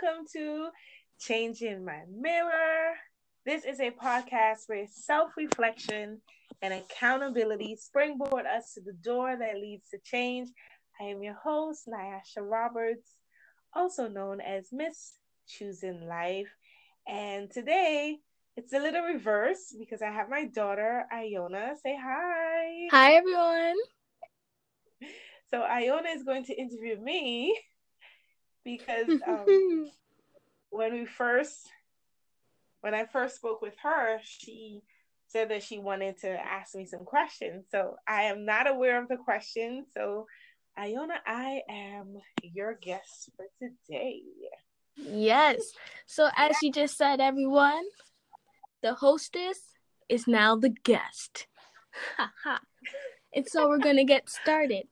welcome to Changing My Mirror. This is a podcast where self reflection and accountability springboard us to the door that leads to change. I am your host, Nyasha Roberts, also known as Miss Choosing Life. And today it's a little reverse because I have my daughter, Iona. Say hi. Hi, everyone. So Iona is going to interview me because um, when we first, when I first spoke with her, she said that she wanted to ask me some questions. So I am not aware of the questions. So Iona, I am your guest for today. Yes. So as you just said, everyone, the hostess is now the guest. and so we're gonna get started.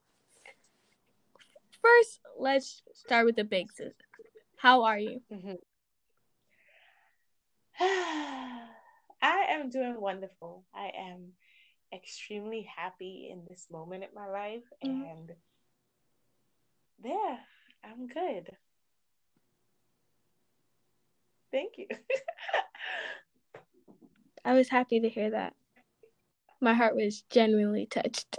First, let's start with the basics. How are you? Mm-hmm. I am doing wonderful. I am extremely happy in this moment in my life, mm-hmm. and yeah, I'm good. Thank you. I was happy to hear that. My heart was genuinely touched.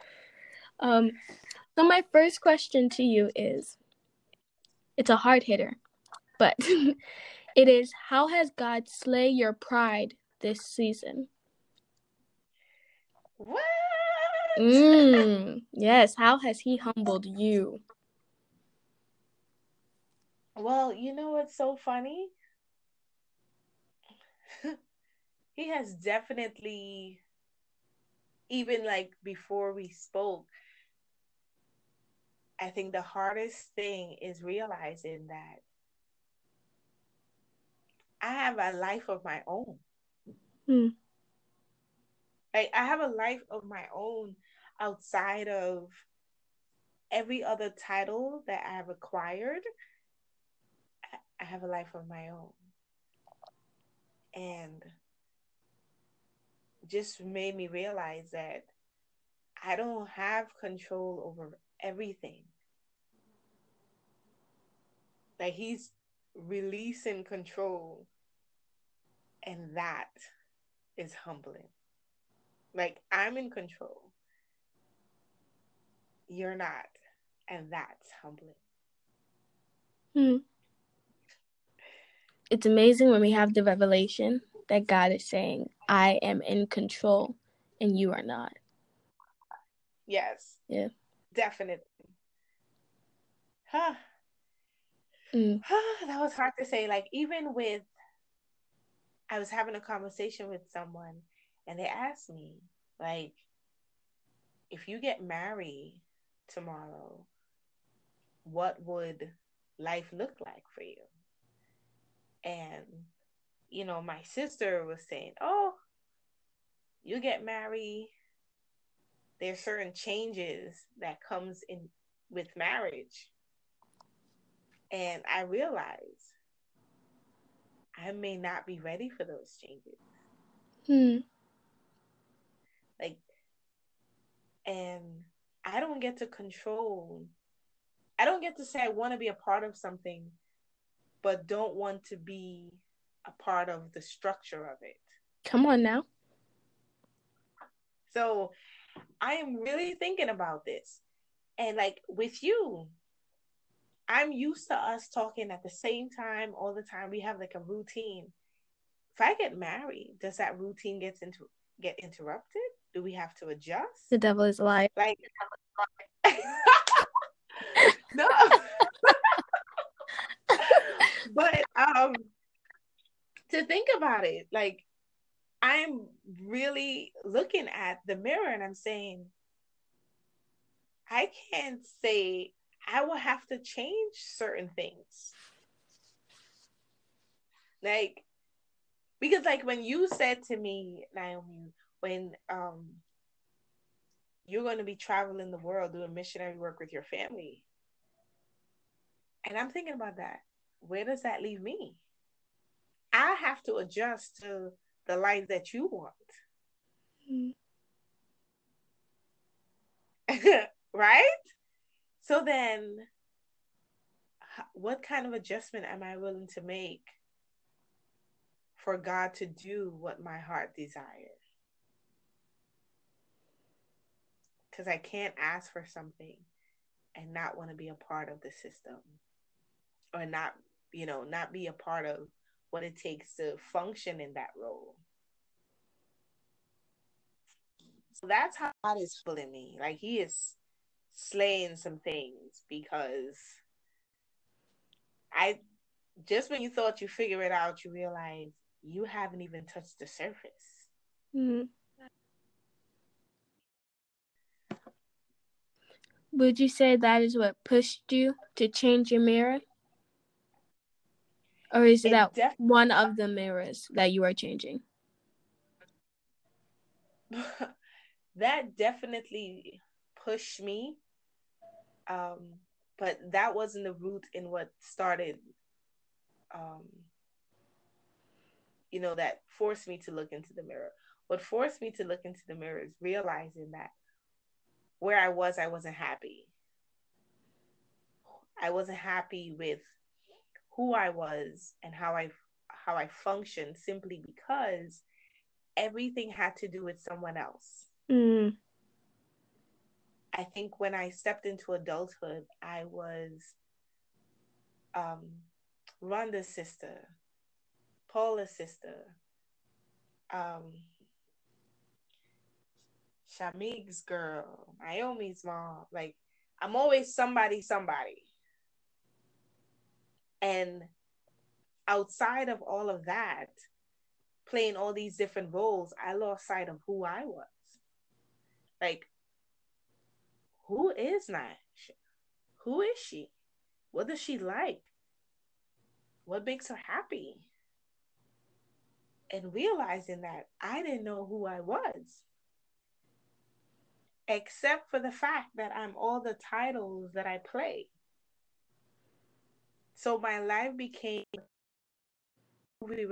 um, so my first question to you is it's a hard hitter, but it is how has God slay your pride this season? What? Mm, yes, how has he humbled you? Well, you know what's so funny? he has definitely even like before we spoke I think the hardest thing is realizing that I have a life of my own. Hmm. Like I have a life of my own outside of every other title that I have acquired. I have a life of my own. And just made me realize that I don't have control over everything. Like he's releasing control. And that is humbling. Like I'm in control. You're not. And that's humbling. Hmm. It's amazing when we have the revelation that God is saying, I am in control and you are not. Yes. Yeah. Definitely. Huh. Mm. that was hard to say. Like, even with, I was having a conversation with someone and they asked me, like, if you get married tomorrow, what would life look like for you? And, you know, my sister was saying, oh, you get married, there's certain changes that comes in with marriage and I realize I may not be ready for those changes. Hmm. Like, and I don't get to control, I don't get to say I want to be a part of something, but don't want to be a part of the structure of it. Come on now. So I am really thinking about this. And like with you, I'm used to us talking at the same time all the time. We have like a routine. If I get married, does that routine get into get interrupted? Do we have to adjust? The devil is alive. Like no. but um to think about it, like I'm really looking at the mirror and I'm saying, I can't say I will have to change certain things. Like, because like when you said to me, Naomi, when um you're going to be traveling the world doing missionary work with your family. And I'm thinking about that. Where does that leave me? I have to adjust to the life that you want. Mm-hmm. right? So then, what kind of adjustment am I willing to make for God to do what my heart desires? Because I can't ask for something and not want to be a part of the system or not, you know, not be a part of what it takes to function in that role. So that's how God is fooling me. Like he is slaying some things because I just when you thought you figure it out, you realize you haven't even touched the surface. Mm-hmm. Would you say that is what pushed you to change your mirror? Or is it, that def- one of the mirrors that you are changing? that definitely pushed me. Um, but that wasn't the root in what started um, you know, that forced me to look into the mirror. What forced me to look into the mirror is realizing that where I was, I wasn't happy. I wasn't happy with who I was and how I how I functioned simply because everything had to do with someone else. Mm. I think when I stepped into adulthood, I was um, Rhonda's sister, Paula's sister, um, Shamig's girl, Naomi's mom. Like, I'm always somebody, somebody. And outside of all of that, playing all these different roles, I lost sight of who I was. Like, who is Nash? Who is she? What does she like? What makes her happy? And realizing that I didn't know who I was, except for the fact that I'm all the titles that I play. So my life became movie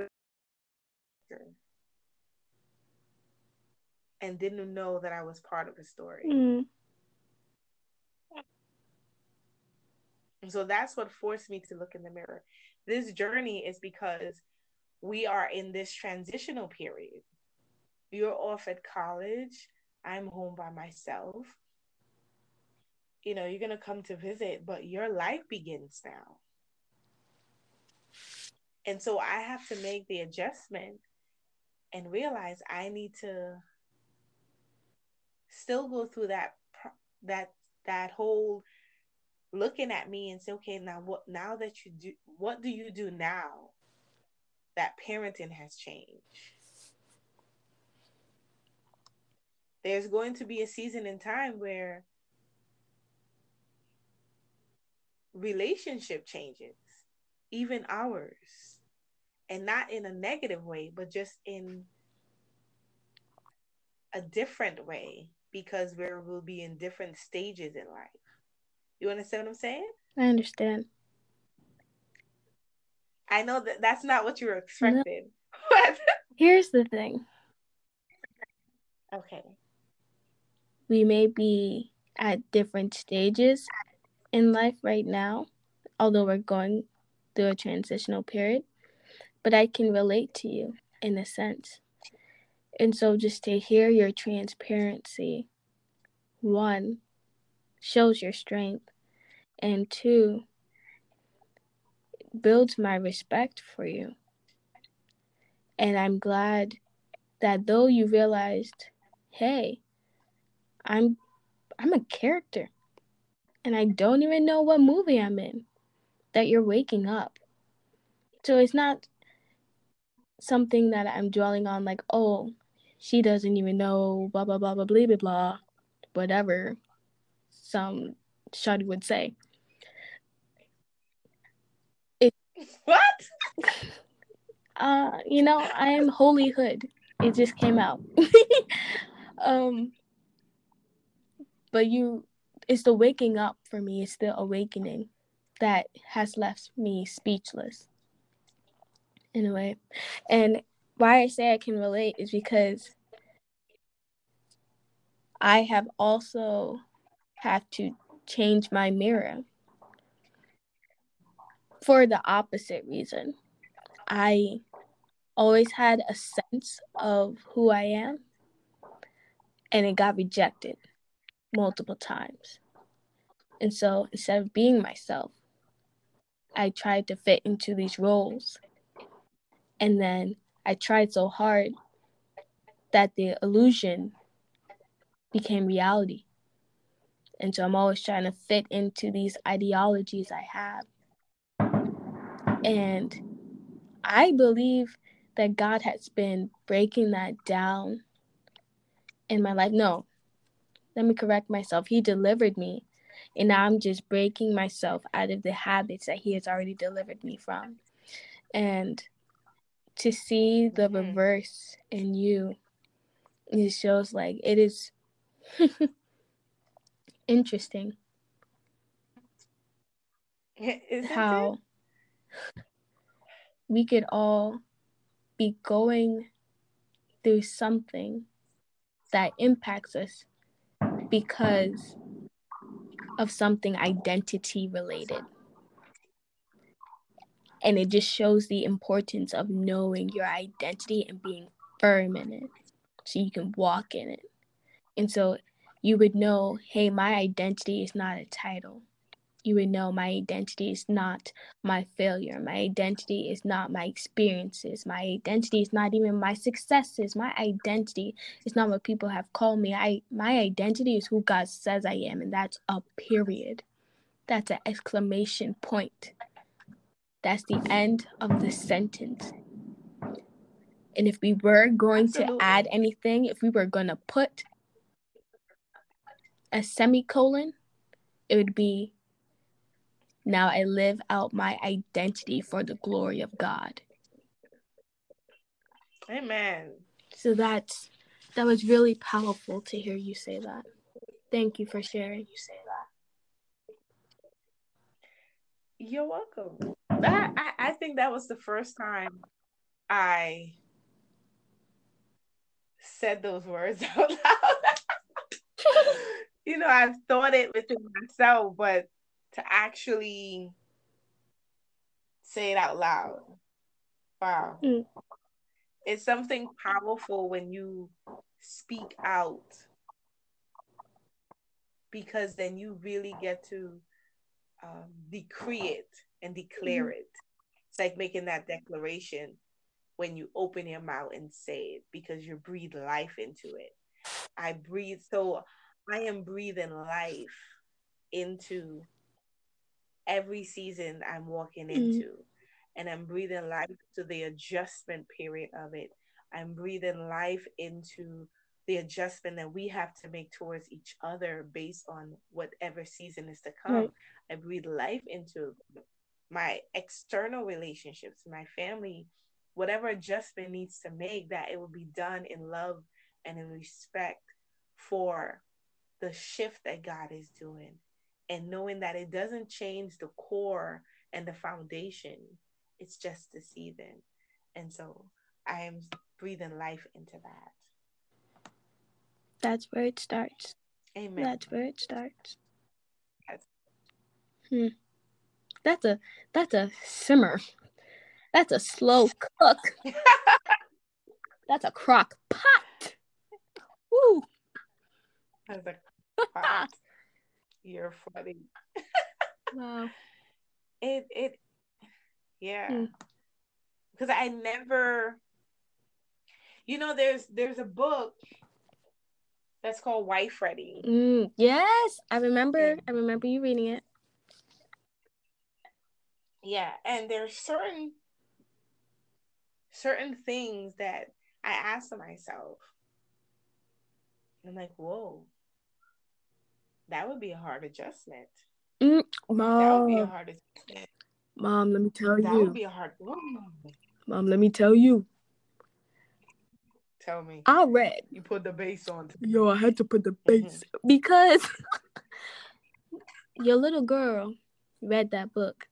and didn't know that I was part of a story. Mm. And so that's what forced me to look in the mirror. This journey is because we are in this transitional period. You're off at college. I'm home by myself. You know, you're going to come to visit, but your life begins now. And so I have to make the adjustment and realize I need to still go through that that that whole looking at me and say, okay, now what now that you do what do you do now that parenting has changed? There's going to be a season in time where relationship changes, even ours and not in a negative way, but just in a different way because we will be in different stages in life. You understand what I'm saying? I understand. I know that that's not what you were expecting. No. Here's the thing. Okay. We may be at different stages in life right now, although we're going through a transitional period but I can relate to you in a sense. And so just to hear your transparency, one, shows your strength, and two, builds my respect for you. And I'm glad that though you realized, hey, I'm I'm a character and I don't even know what movie I'm in, that you're waking up. So it's not something that I'm dwelling on, like, oh, she doesn't even know, blah, blah, blah, blah, blah, blah, blah, whatever some shawty would say. It, what? Uh, you know, I am holy hood. It just came out. um, but you, it's the waking up for me. It's the awakening that has left me speechless in a way. And why I say I can relate is because I have also had to change my mirror. for the opposite reason. I always had a sense of who I am, and it got rejected multiple times. And so instead of being myself, I tried to fit into these roles. And then I tried so hard that the illusion became reality. And so I'm always trying to fit into these ideologies I have. And I believe that God has been breaking that down in my life. No, let me correct myself. He delivered me. And now I'm just breaking myself out of the habits that He has already delivered me from. And to see the mm-hmm. reverse in you, it shows like it is interesting Isn't how it? we could all be going through something that impacts us because of something identity related. And it just shows the importance of knowing your identity and being firm in it so you can walk in it. And so you would know hey, my identity is not a title you would know my identity is not my failure. My identity is not my experiences. My identity is not even my successes. My identity is not what people have called me. I my identity is who God says I am, and that's a period. That's an exclamation point. That's the end of the sentence. And if we were going Absolutely. to add anything, if we were going to put a semicolon, it would be now I live out my identity for the glory of God. Amen. So that's that was really powerful to hear you say that. Thank you for sharing. You say that. You're welcome. That I, I think that was the first time I said those words out loud. you know, I've thought it within myself, but to actually say it out loud. Wow. Mm. It's something powerful when you speak out because then you really get to um, decree it and declare it. It's like making that declaration when you open your mouth and say it because you breathe life into it. I breathe, so I am breathing life into every season I'm walking mm-hmm. into. And I'm breathing life to the adjustment period of it. I'm breathing life into the adjustment that we have to make towards each other based on whatever season is to come. Right. I breathe life into my external relationships, my family, whatever adjustment needs to make, that it will be done in love and in respect for the shift that God is doing and knowing that it doesn't change the core and the foundation it's just the season and so i am breathing life into that that's where it starts amen that's where it starts hmm that's a that's a simmer that's a slow cook that's a crock pot Woo. That's a pot. You're funny. wow. It it yeah. Because I never you know there's there's a book that's called Wife Ready. Mm, yes, I remember. I remember you reading it. Yeah, and there's certain certain things that I ask myself. I'm like, whoa, that would be a hard adjustment. Mm, mom, that would be a hard adjustment. Mom, let me tell that you. That would be a hard. Mom, let me tell you. Tell me. I read. You put the bass on. Yo, I had to put the bass mm-hmm. because your little girl read that book.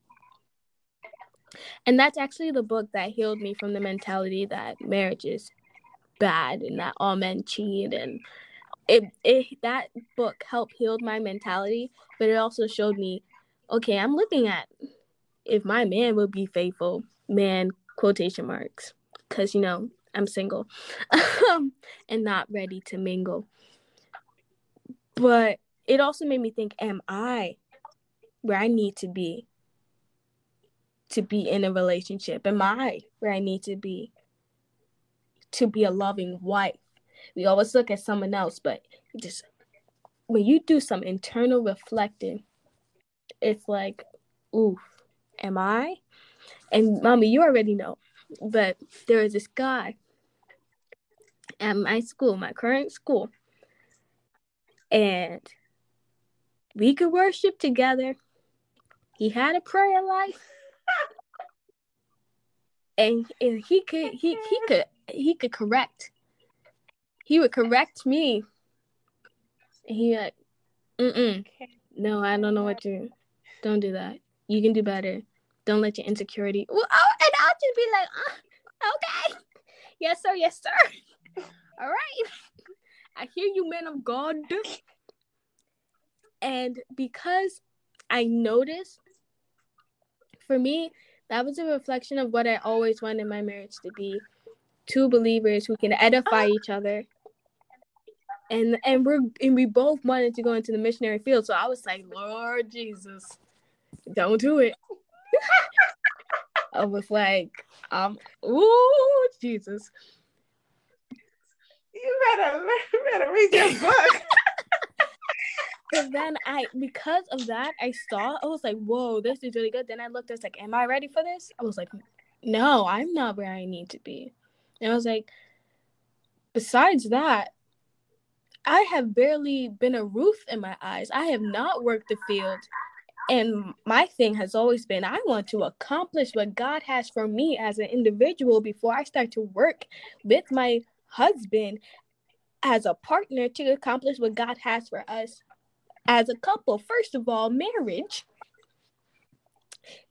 And that's actually the book that healed me from the mentality that marriage is bad and that all men cheat and it, it that book helped heal my mentality, but it also showed me, okay, I'm looking at if my man would be faithful, man, quotation marks, because, you know, I'm single um, and not ready to mingle. But it also made me think, am I where I need to be to be in a relationship? Am I where I need to be to be a loving wife? We always look at someone else, but just when you do some internal reflecting, it's like, oof, am I? And mommy, you already know, but there is this guy at my school, my current school, and we could worship together. He had a prayer life. and, and he could he he could he could correct. He would correct me. He like, mm no, I don't know what you. Don't do that. You can do better. Don't let your insecurity. Well, oh, and I'll just be like, uh, okay, yes sir, yes sir. All right, I hear you, man of God. And because I noticed, for me, that was a reflection of what I always wanted my marriage to be two believers who can edify each other. And and we're and we both wanted to go into the missionary field. So I was like, Lord Jesus, don't do it. I was like, um, ooh, Jesus. You better, you better read your book. But then I, because of that, I saw, I was like, whoa, this is really good. Then I looked, I was like, am I ready for this? I was like, no, I'm not where I need to be. And I was like, besides that, I have barely been a roof in my eyes. I have not worked the field. And my thing has always been I want to accomplish what God has for me as an individual before I start to work with my husband as a partner to accomplish what God has for us as a couple. First of all, marriage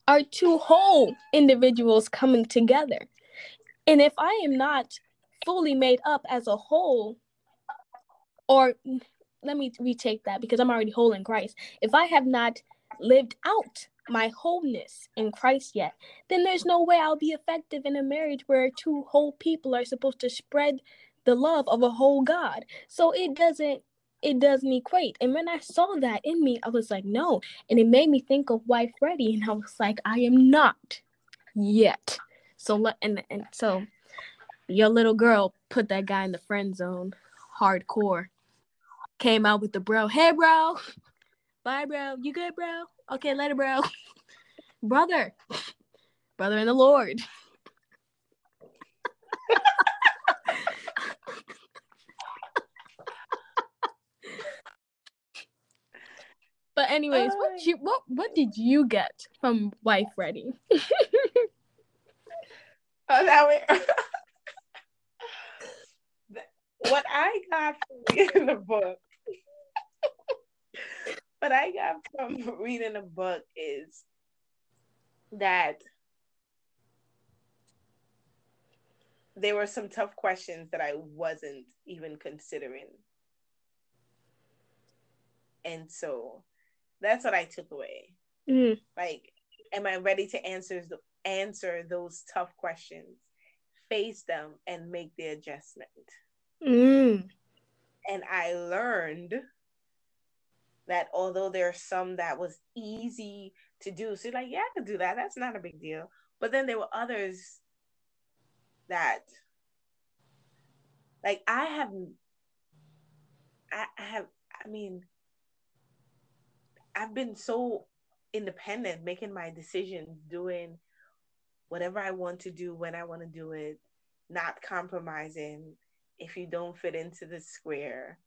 are two whole individuals coming together. And if I am not fully made up as a whole, or let me retake that because I'm already whole in Christ. If I have not lived out my wholeness in Christ yet, then there's no way I'll be effective in a marriage where two whole people are supposed to spread the love of a whole God. So it doesn't it doesn't equate. And when I saw that in me, I was like, no. And it made me think of wife ready. And I was like, I am not yet. So let and and so your little girl put that guy in the friend zone hardcore. Came out with the bro. Hey bro. Bye bro. You good, bro? Okay, later, bro. Brother. Brother in the Lord. But anyways, what you what what did you get from Wife Ready? oh, that way. what I got from reading the book, what I got from reading the book is that there were some tough questions that I wasn't even considering. And so that's what I took away. Mm. Like, am I ready to answer answer those tough questions, face them, and make the adjustment? Mm. And I learned that although there are some that was easy to do, so like, yeah, I could do that. That's not a big deal. But then there were others that, like, I have, I, I have, I mean, I've been so independent, making my decisions, doing whatever I want to do when I want to do it, not compromising. If you don't fit into the square,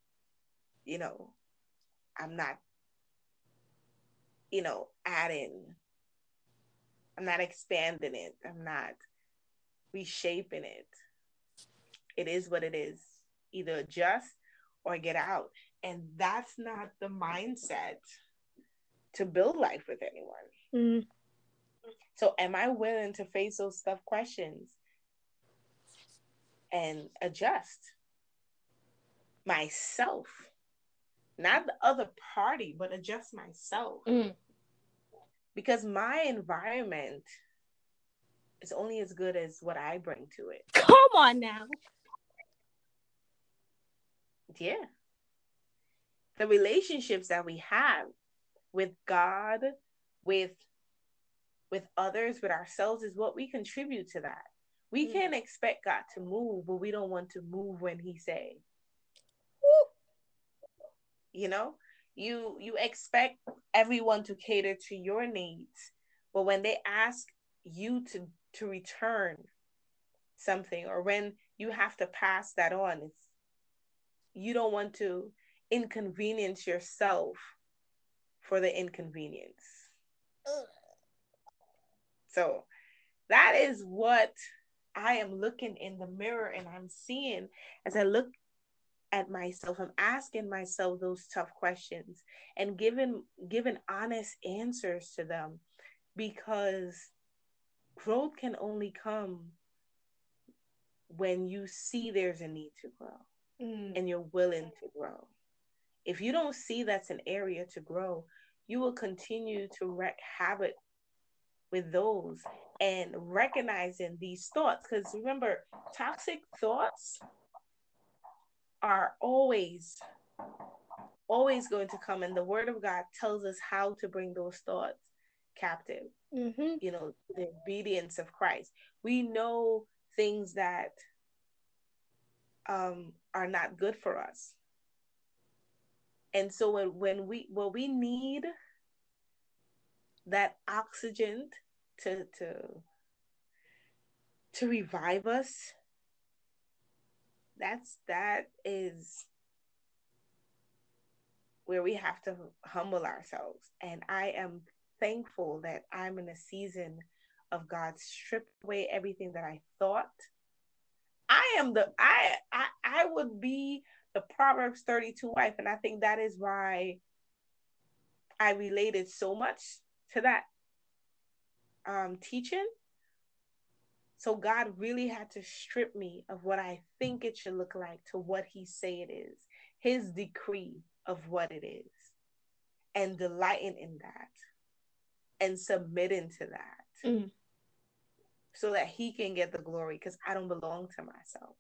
you know, I'm not, you know, adding, I'm not expanding it, I'm not reshaping it. It is what it is. Either adjust or get out. And that's not the mindset to build life with anyone. Mm. So, am I willing to face those tough questions and adjust myself? Not the other party, but adjust myself. Mm. because my environment is only as good as what I bring to it. Come on now. Yeah. The relationships that we have with God, with with others, with ourselves is what we contribute to that. We mm. can't expect God to move, but we don't want to move when He say. You know, you you expect everyone to cater to your needs, but when they ask you to to return something, or when you have to pass that on, it's you don't want to inconvenience yourself for the inconvenience. So that is what I am looking in the mirror and I'm seeing as I look at myself. I'm asking myself those tough questions and giving giving honest answers to them because growth can only come when you see there's a need to grow mm. and you're willing to grow. If you don't see that's an area to grow, you will continue to wreak havoc with those and recognizing these thoughts. Because remember, toxic thoughts are always, always going to come. And the word of God tells us how to bring those thoughts captive. Mm-hmm. You know, the obedience of Christ. We know things that um, are not good for us. And so when, when we when we need that oxygen to to to revive us that's that is where we have to humble ourselves and i am thankful that i'm in a season of god strip away everything that i thought i am the i i, I would be the proverbs 32 wife and i think that is why i related so much to that um, teaching. So God really had to strip me of what I think it should look like to what He say it is, His decree of what it is, and delighting in that, and submitting to that, mm. so that He can get the glory. Because I don't belong to myself.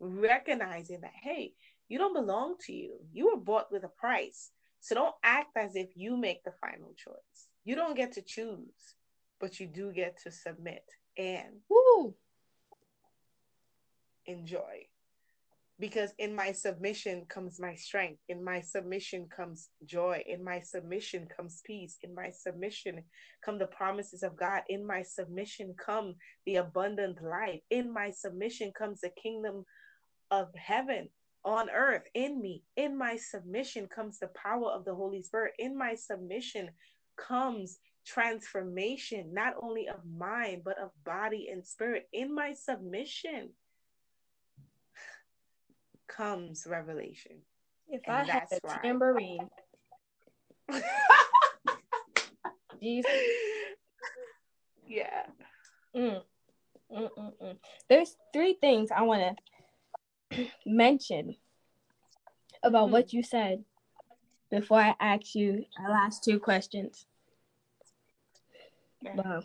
Recognizing that, hey, you don't belong to you. You were bought with a price. So don't act as if you make the final choice. You don't get to choose, but you do get to submit and woo, enjoy. Because in my submission comes my strength. In my submission comes joy. In my submission comes peace. In my submission come the promises of God. In my submission come the abundant life. In my submission comes the kingdom of heaven on earth in me. In my submission comes the power of the Holy Spirit. In my submission comes transformation, not only of mind, but of body and spirit. In my submission comes revelation. If and I had a tambourine, Jesus. Yeah. Mm. Mm, mm, mm. There's three things I want to mention about mm. what you said before I ask you our last two questions. Wow.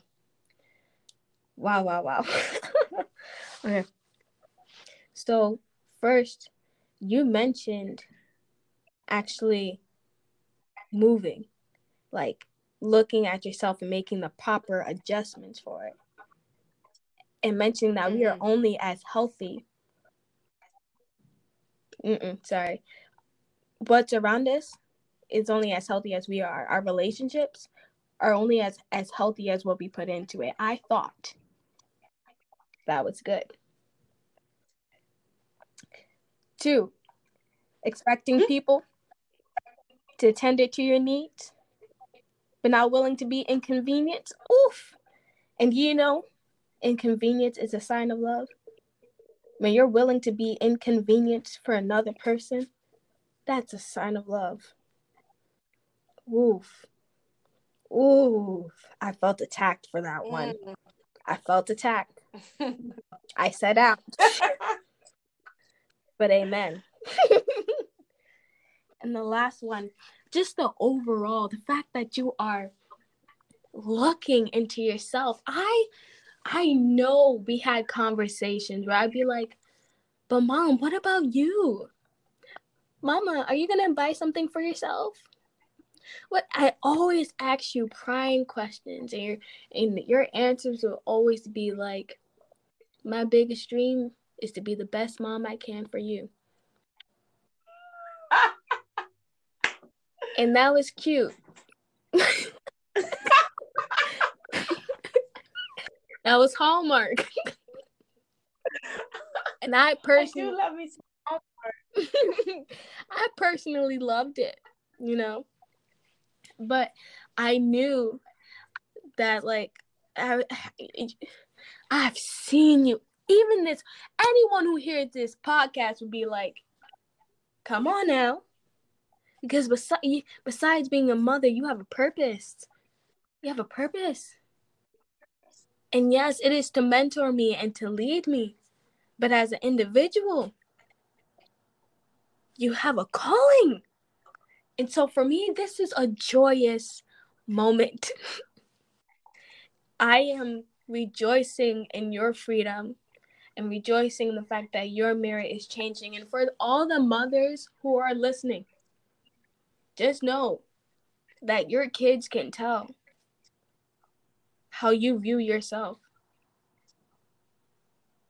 Wow, wow, wow. okay. So, first, you mentioned actually moving, like looking at yourself and making the proper adjustments for it. And mentioning that mm-hmm. we are mm-hmm. only as healthy. Mm-mm, sorry. What's around us is only as healthy as we are. Our relationships are only as as healthy as what we put into it. I thought that was good. Two, expecting hmm? people to tend to your needs, but not willing to be inconvenient. Oof. And you know, inconvenience is a sign of love. When you're willing to be inconvenient for another person, that's a sign of love. Oof. Ooh, I felt attacked for that one. Mm. I felt attacked. I said out. but amen. and the last one, just the overall, the fact that you are looking into yourself. I I know we had conversations where I'd be like, but mom, what about you? Mama, are you gonna buy something for yourself? What I always ask you prying questions and your and your answers will always be like, My biggest dream is to be the best mom I can for you. and that was cute. that was Hallmark. and I personally I love me I personally loved it, you know. But I knew that like I, I've seen you. Even this anyone who hears this podcast would be like, "Come on now." Because besides, besides being a mother, you have a purpose. You have a purpose. And yes, it is to mentor me and to lead me. But as an individual, you have a calling. And so for me, this is a joyous moment. I am rejoicing in your freedom and rejoicing in the fact that your merit is changing. And for all the mothers who are listening, just know that your kids can tell how you view yourself.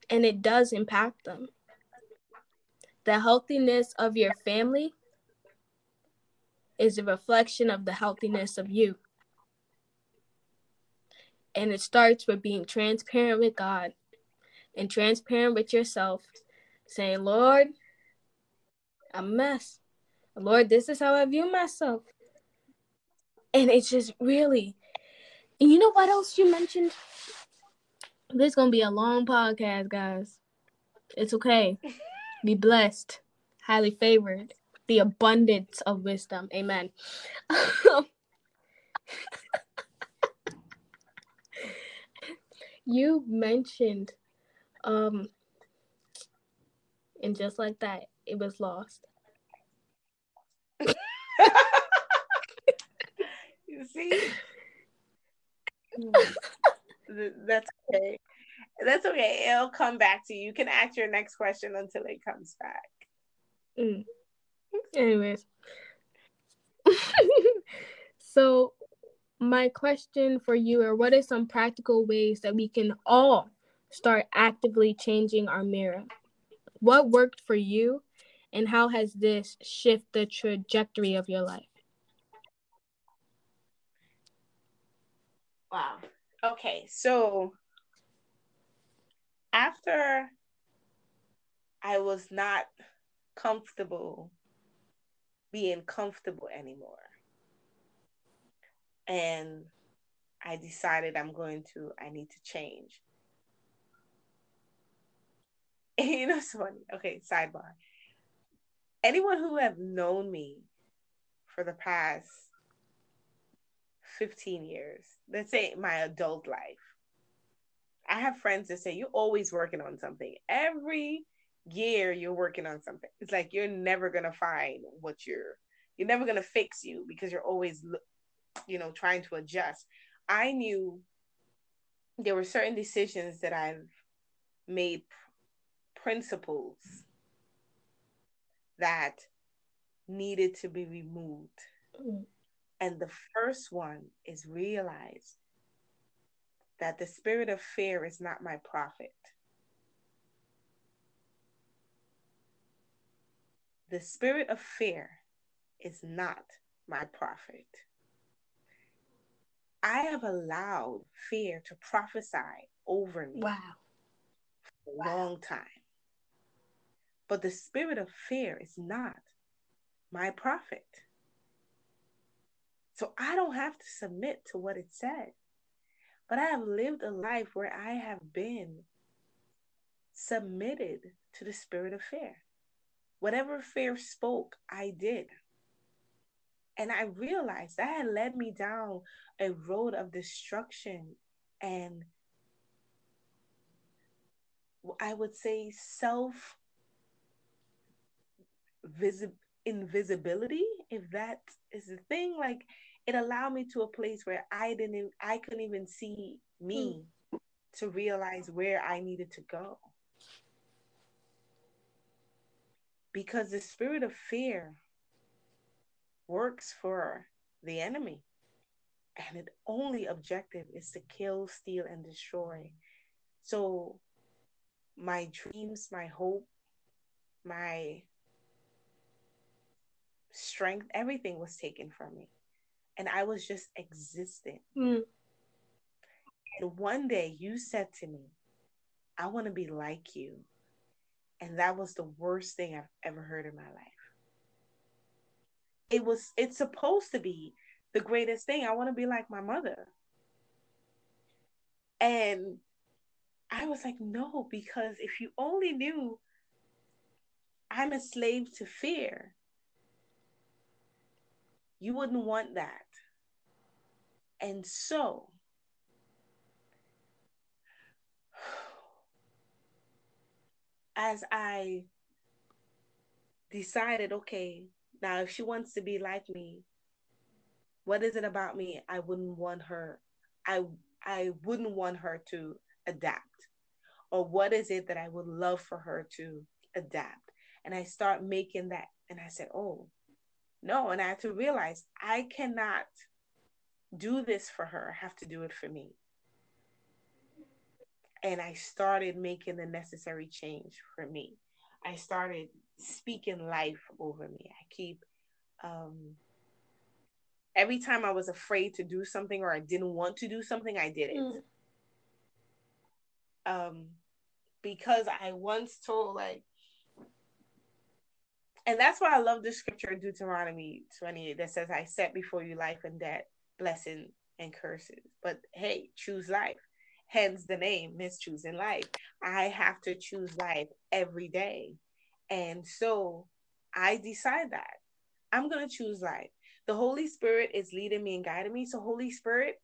And it does impact them. The healthiness of your family is a reflection of the healthiness of you. And it starts with being transparent with God and transparent with yourself, saying, Lord, I'm a mess. Lord, this is how I view myself. And it's just really, and you know what else you mentioned? This is going to be a long podcast, guys. It's okay. Be blessed, highly favored, the abundance of wisdom. Amen. you mentioned um and just like that it was lost you see that's okay that's okay it'll come back to you you can ask your next question until it comes back mm. Anyways so my question for you are what are some practical ways that we can all start actively changing our mirror? What worked for you and how has this shift the trajectory of your life? Wow. Okay, so after I was not comfortable being comfortable anymore, and I decided I'm going to, I need to change. you know, it's funny. Okay, sidebar. Anyone who have known me for the past 15 years, let's say my adult life, I have friends that say you're always working on something. Every year you're working on something. It's like you're never gonna find what you're. You're never gonna fix you because you're always you know, trying to adjust. I knew there were certain decisions that I've made principles that needed to be removed. Mm. And the first one is realize that the spirit of fear is not my prophet. The spirit of fear is not my prophet. I have allowed fear to prophesy over me. Wow. For a wow. long time. But the spirit of fear is not my prophet. So I don't have to submit to what it said. But I have lived a life where I have been submitted to the spirit of fear. Whatever fear spoke, I did. And I realized that had led me down a road of destruction and I would say self invisibility, if that is the thing. Like it allowed me to a place where I didn't I couldn't even see me mm. to realize where I needed to go. Because the spirit of fear works for the enemy. And its only objective is to kill, steal, and destroy. So my dreams, my hope, my strength, everything was taken from me. And I was just existing. Mm. And one day you said to me, I want to be like you. And that was the worst thing I've ever heard in my life. It was, it's supposed to be the greatest thing. I want to be like my mother. And I was like, no, because if you only knew I'm a slave to fear, you wouldn't want that. And so, as I decided, okay, now if she wants to be like me, what is it about me I wouldn't want her I I wouldn't want her to adapt? Or what is it that I would love for her to adapt? And I start making that and I said, "Oh, no, and I had to realize I cannot do this for her. I have to do it for me. And I started making the necessary change for me. I started speaking life over me. I keep, um, every time I was afraid to do something or I didn't want to do something, I did it. Mm. Um, because I once told, like, and that's why I love the scripture in Deuteronomy 28 that says, I set before you life and death, blessing and curses. But hey, choose life. Hence the name, Miss Choosing Life. I have to choose life every day. And so I decide that I'm going to choose life. The Holy Spirit is leading me and guiding me. So, Holy Spirit,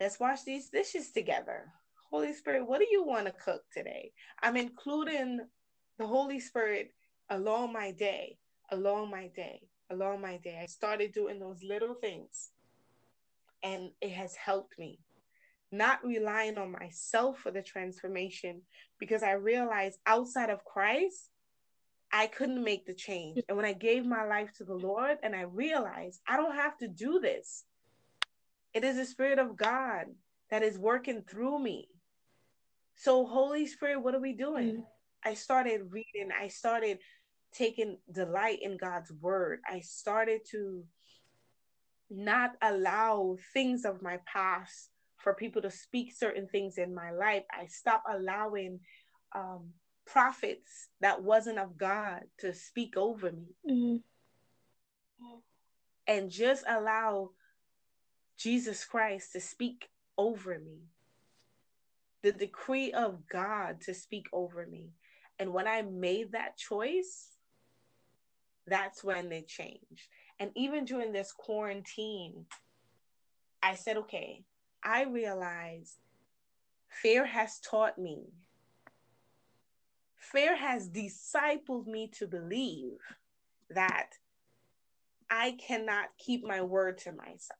let's wash these dishes together. Holy Spirit, what do you want to cook today? I'm including the Holy Spirit along my day, along my day, along my day. I started doing those little things and it has helped me. Not relying on myself for the transformation because I realized outside of Christ, I couldn't make the change. And when I gave my life to the Lord and I realized I don't have to do this, it is the Spirit of God that is working through me. So, Holy Spirit, what are we doing? Mm-hmm. I started reading, I started taking delight in God's word. I started to not allow things of my past for people to speak certain things in my life. I stopped allowing um, prophets that wasn't of God to speak over me. Mm-hmm. And just allow Jesus Christ to speak over me. The decree of God to speak over me. And when I made that choice, that's when they changed. And even during this quarantine, I said, okay, I realized fear has taught me, fear has discipled me to believe that I cannot keep my word to myself.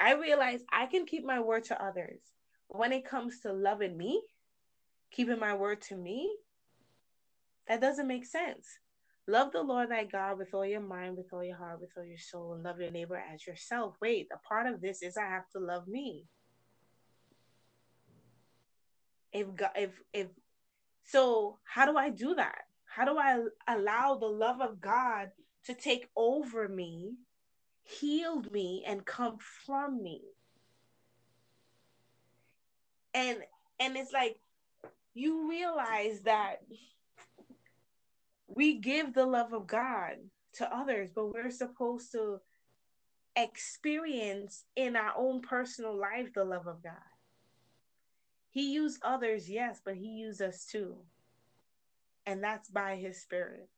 I realize I can keep my word to others. When it comes to loving me, keeping my word to me, that doesn't make sense. Love the Lord thy God with all your mind, with all your heart, with all your soul, and love your neighbor as yourself. Wait, a part of this is I have to love me. If God, if if so, how do I do that? How do I allow the love of God to take over me, heal me, and come from me? And and it's like you realize that we give the love of God to others, but we're supposed to experience in our own personal life the love of God. He used others, yes, but he used us too. And that's by his spirit.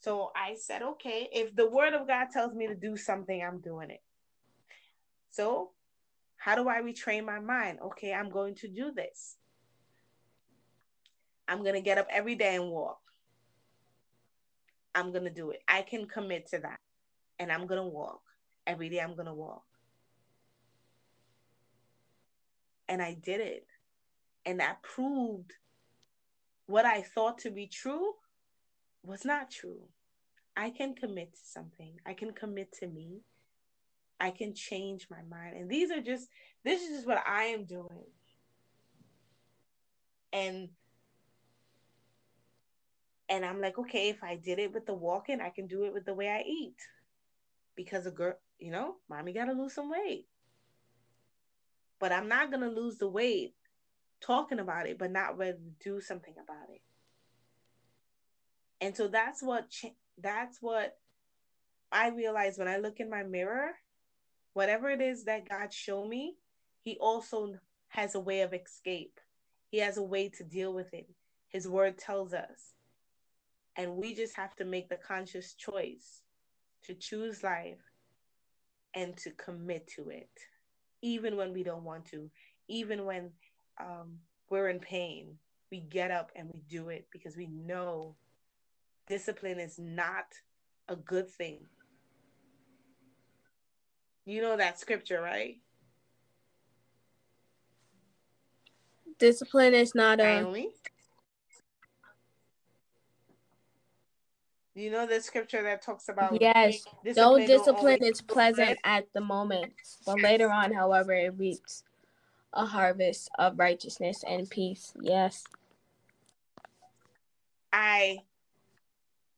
So I said, okay, if the word of God tells me to do something, I'm doing it. So, how do I retrain my mind? Okay, I'm going to do this. I'm going to get up every day and walk. I'm gonna do it. I can commit to that. And I'm gonna walk. Every day I'm gonna walk. And I did it. And that proved what I thought to be true was not true. I can commit to something. I can commit to me. I can change my mind. And these are just this is just what I am doing. And and I'm like, okay, if I did it with the walking, I can do it with the way I eat. Because a girl, you know, mommy gotta lose some weight. But I'm not gonna lose the weight talking about it, but not ready to do something about it. And so that's what that's what I realize when I look in my mirror, whatever it is that God showed me, He also has a way of escape. He has a way to deal with it. His word tells us. And we just have to make the conscious choice to choose life and to commit to it, even when we don't want to, even when um, we're in pain. We get up and we do it because we know discipline is not a good thing. You know that scripture, right? Discipline is not a. Naomi? You know the scripture that talks about yes, discipline no discipline is pleasant at the moment, but later on, however, it reaps a harvest of righteousness and peace. Yes. I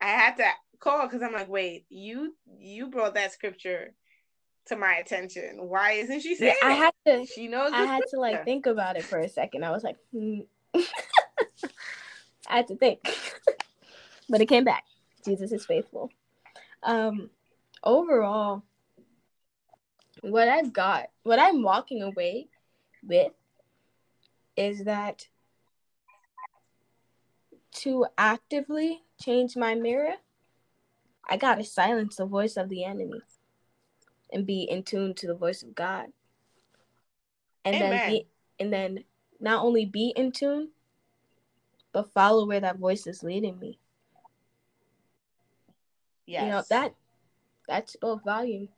I had to call because I'm like, wait, you you brought that scripture to my attention. Why isn't she saying? I had to. She knows. I had to like think about it for a second. I was like, hmm. I had to think, but it came back. Jesus is faithful. Um, overall, what I've got, what I'm walking away with, is that to actively change my mirror, I gotta silence the voice of the enemy and be in tune to the voice of God. And Amen. then be and then not only be in tune, but follow where that voice is leading me. Yes. You know, that that spoke volume.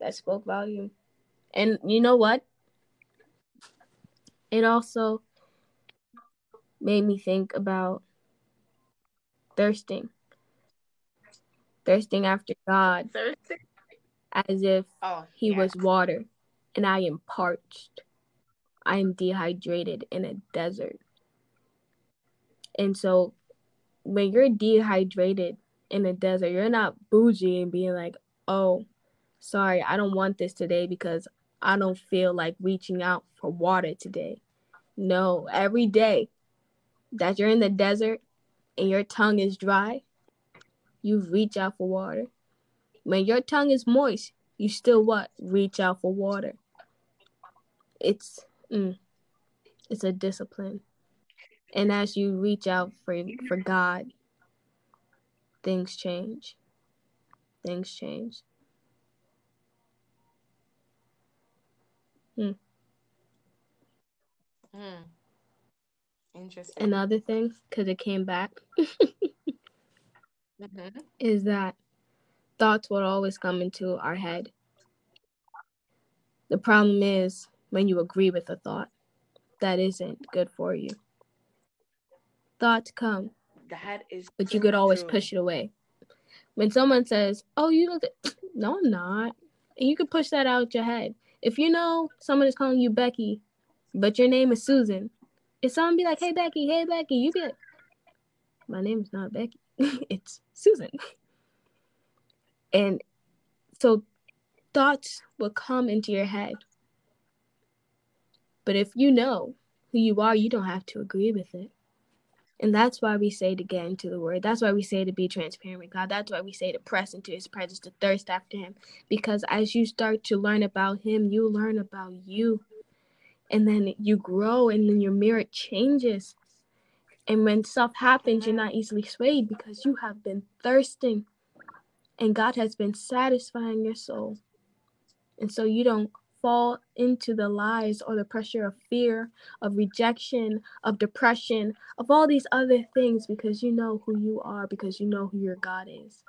That spoke volume. And you know what? It also made me think about thirsting. Thirsting after God. Thirsting. As if oh, he yeah. was water and I am parched. I am dehydrated in a desert. And so when you're dehydrated in a desert, you're not bougie and being like, oh, sorry, I don't want this today because I don't feel like reaching out for water today. No, every day that you're in the desert and your tongue is dry, you reach out for water. When your tongue is moist, you still what? Reach out for water. It's mm, it's a discipline. And as you reach out for for God, things change. Things change. Hmm. Hmm. Interesting. Another thing, because it came back, mm-hmm. is that thoughts will always come into our head. The problem is when you agree with a thought that isn't good for you. Thoughts come, that is but you could always true. push it away. When someone says, "Oh, you look," no, I'm not, and you can push that out your head. If you know someone is calling you Becky, but your name is Susan, if someone be like, "Hey Becky, hey Becky," you be like, "My name is not Becky, it's Susan." And so thoughts will come into your head. But if you know who you are, you don't have to agree with it. And that's why we say to get into the word. That's why we say to be transparent with God. That's why we say to press into his presence, to thirst after him. Because as you start to learn about him, you learn about you. And then you grow, and then your mirror changes. And when stuff happens, you're not easily swayed because you have been thirsting. And God has been satisfying your soul. And so you don't fall into the lies or the pressure of fear, of rejection, of depression, of all these other things because you know who you are, because you know who your God is.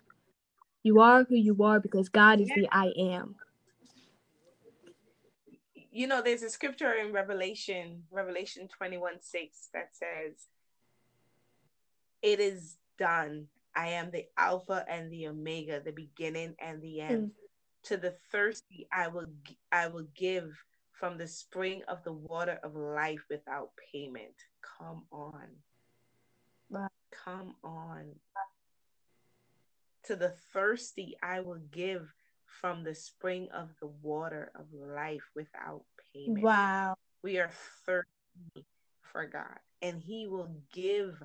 You are who you are because God is the I am. You know, there's a scripture in Revelation, Revelation 21 6, that says, It is done. I am the Alpha and the Omega, the beginning and the end. Mm. To the thirsty, I will I will give from the spring of the water of life without payment. Come on. Wow. Come on. To the thirsty, I will give from the spring of the water of life without payment. Wow. We are thirsty for God, and He will give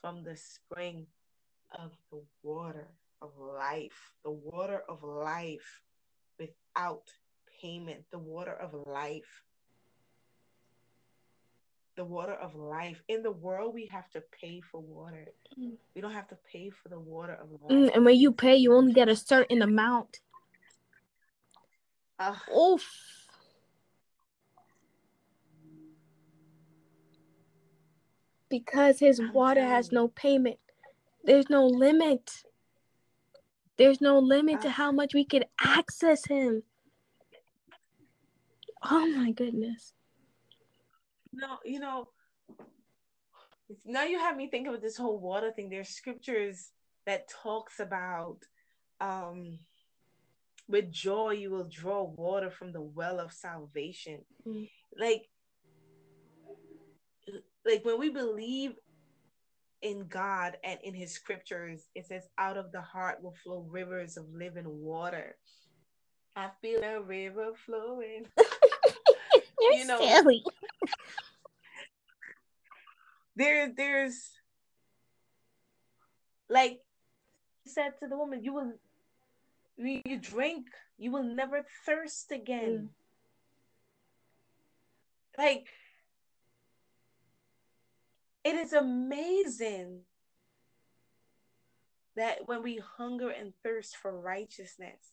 from the spring of the water of life, the water of life without payment, the water of life the water of life. In the world, we have to pay for water. We don't have to pay for the water of life. Mm, and when you pay, you only get a certain amount. Uh, Oof. Because his water has no payment. There's no limit. There's no limit to how much we could access him. Oh my goodness. No, you know, now you have me think of this whole water thing. There's scriptures that talks about um with joy you will draw water from the well of salvation. Mm. Like like when we believe in God and in his scriptures, it says out of the heart will flow rivers of living water. I feel a river flowing. You're you know, silly. there, there's like he said to the woman, you will when you drink, you will never thirst again. Mm. Like it is amazing that when we hunger and thirst for righteousness,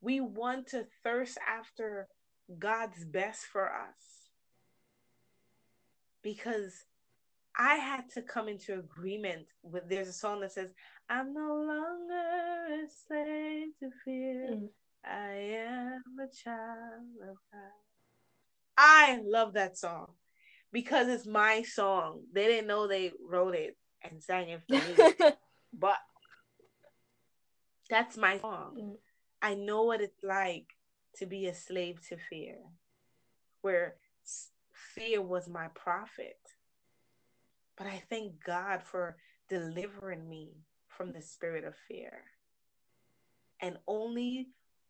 we want to thirst after God's best for us. Because I had to come into agreement with there's a song that says, I'm no longer a slave to fear. Mm. I am a child of God. I love that song because it's my song. They didn't know they wrote it and sang it for me. but that's my song. Mm. I know what it's like to be a slave to fear, where fear was my prophet. But I thank God for delivering me from the spirit of fear. And only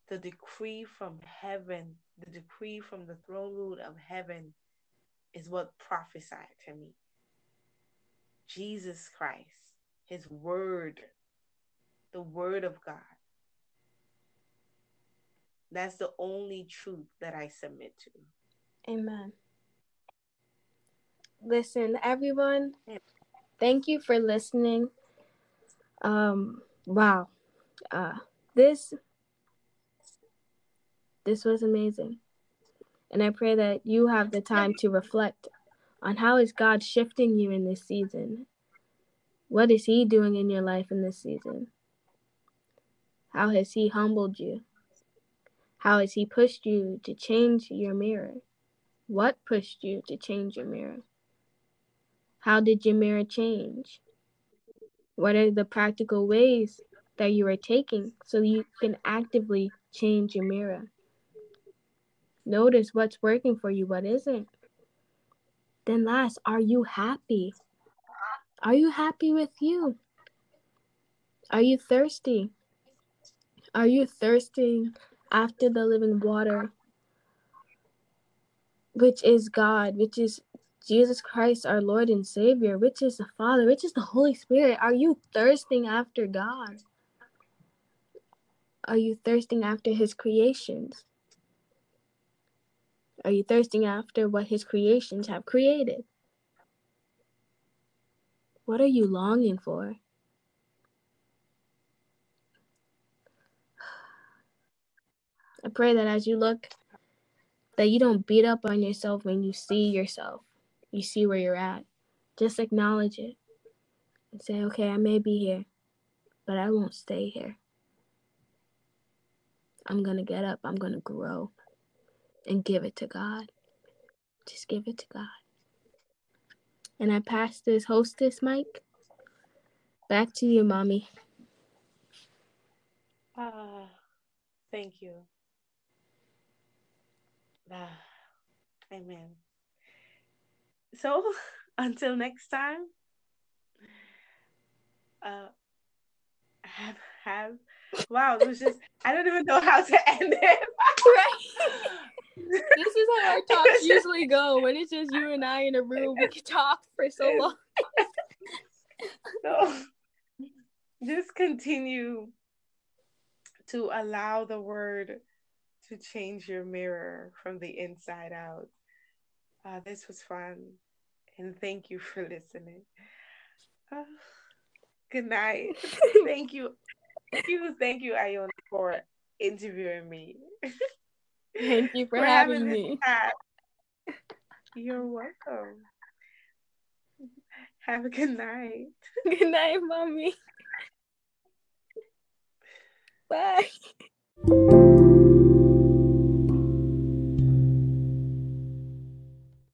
the decree from heaven, the decree from the throne room of heaven, is what prophesied to me. Jesus Christ, His Word, the Word of God. That's the only truth that I submit to. Amen. Listen, everyone, thank you for listening. Um, wow. Uh, this this was amazing. And I pray that you have the time to reflect on how is God shifting you in this season? What is he doing in your life in this season? How has he humbled you? How has he pushed you to change your mirror? What pushed you to change your mirror? How did your mirror change? What are the practical ways that you are taking so you can actively change your mirror? Notice what's working for you, what isn't. Then, last, are you happy? Are you happy with you? Are you thirsty? Are you thirsting after the living water, which is God, which is Jesus Christ, our Lord and Savior, which is the Father, which is the Holy Spirit. Are you thirsting after God? Are you thirsting after His creations? Are you thirsting after what His creations have created? What are you longing for? I pray that as you look that you don't beat up on yourself when you see yourself, you see where you're at. Just acknowledge it and say, okay, I may be here, but I won't stay here. I'm going to get up, I'm going to grow and give it to God. Just give it to God. And I pass this hostess mic back to you, mommy. Ah, thank you. Ah, amen. So, until next time, uh, have have wow, it was just I don't even know how to end it. right. this is how our talks usually go. When it's just you and I in a room, we can talk for so long. so just continue to allow the word to change your mirror from the inside out. Uh, this was fun, and thank you for listening. Uh, good night. thank you. Thank you, thank you, Iona, for interviewing me. Thank you for, for having, having me. You're welcome. Have a good night. Good night, mommy. Bye.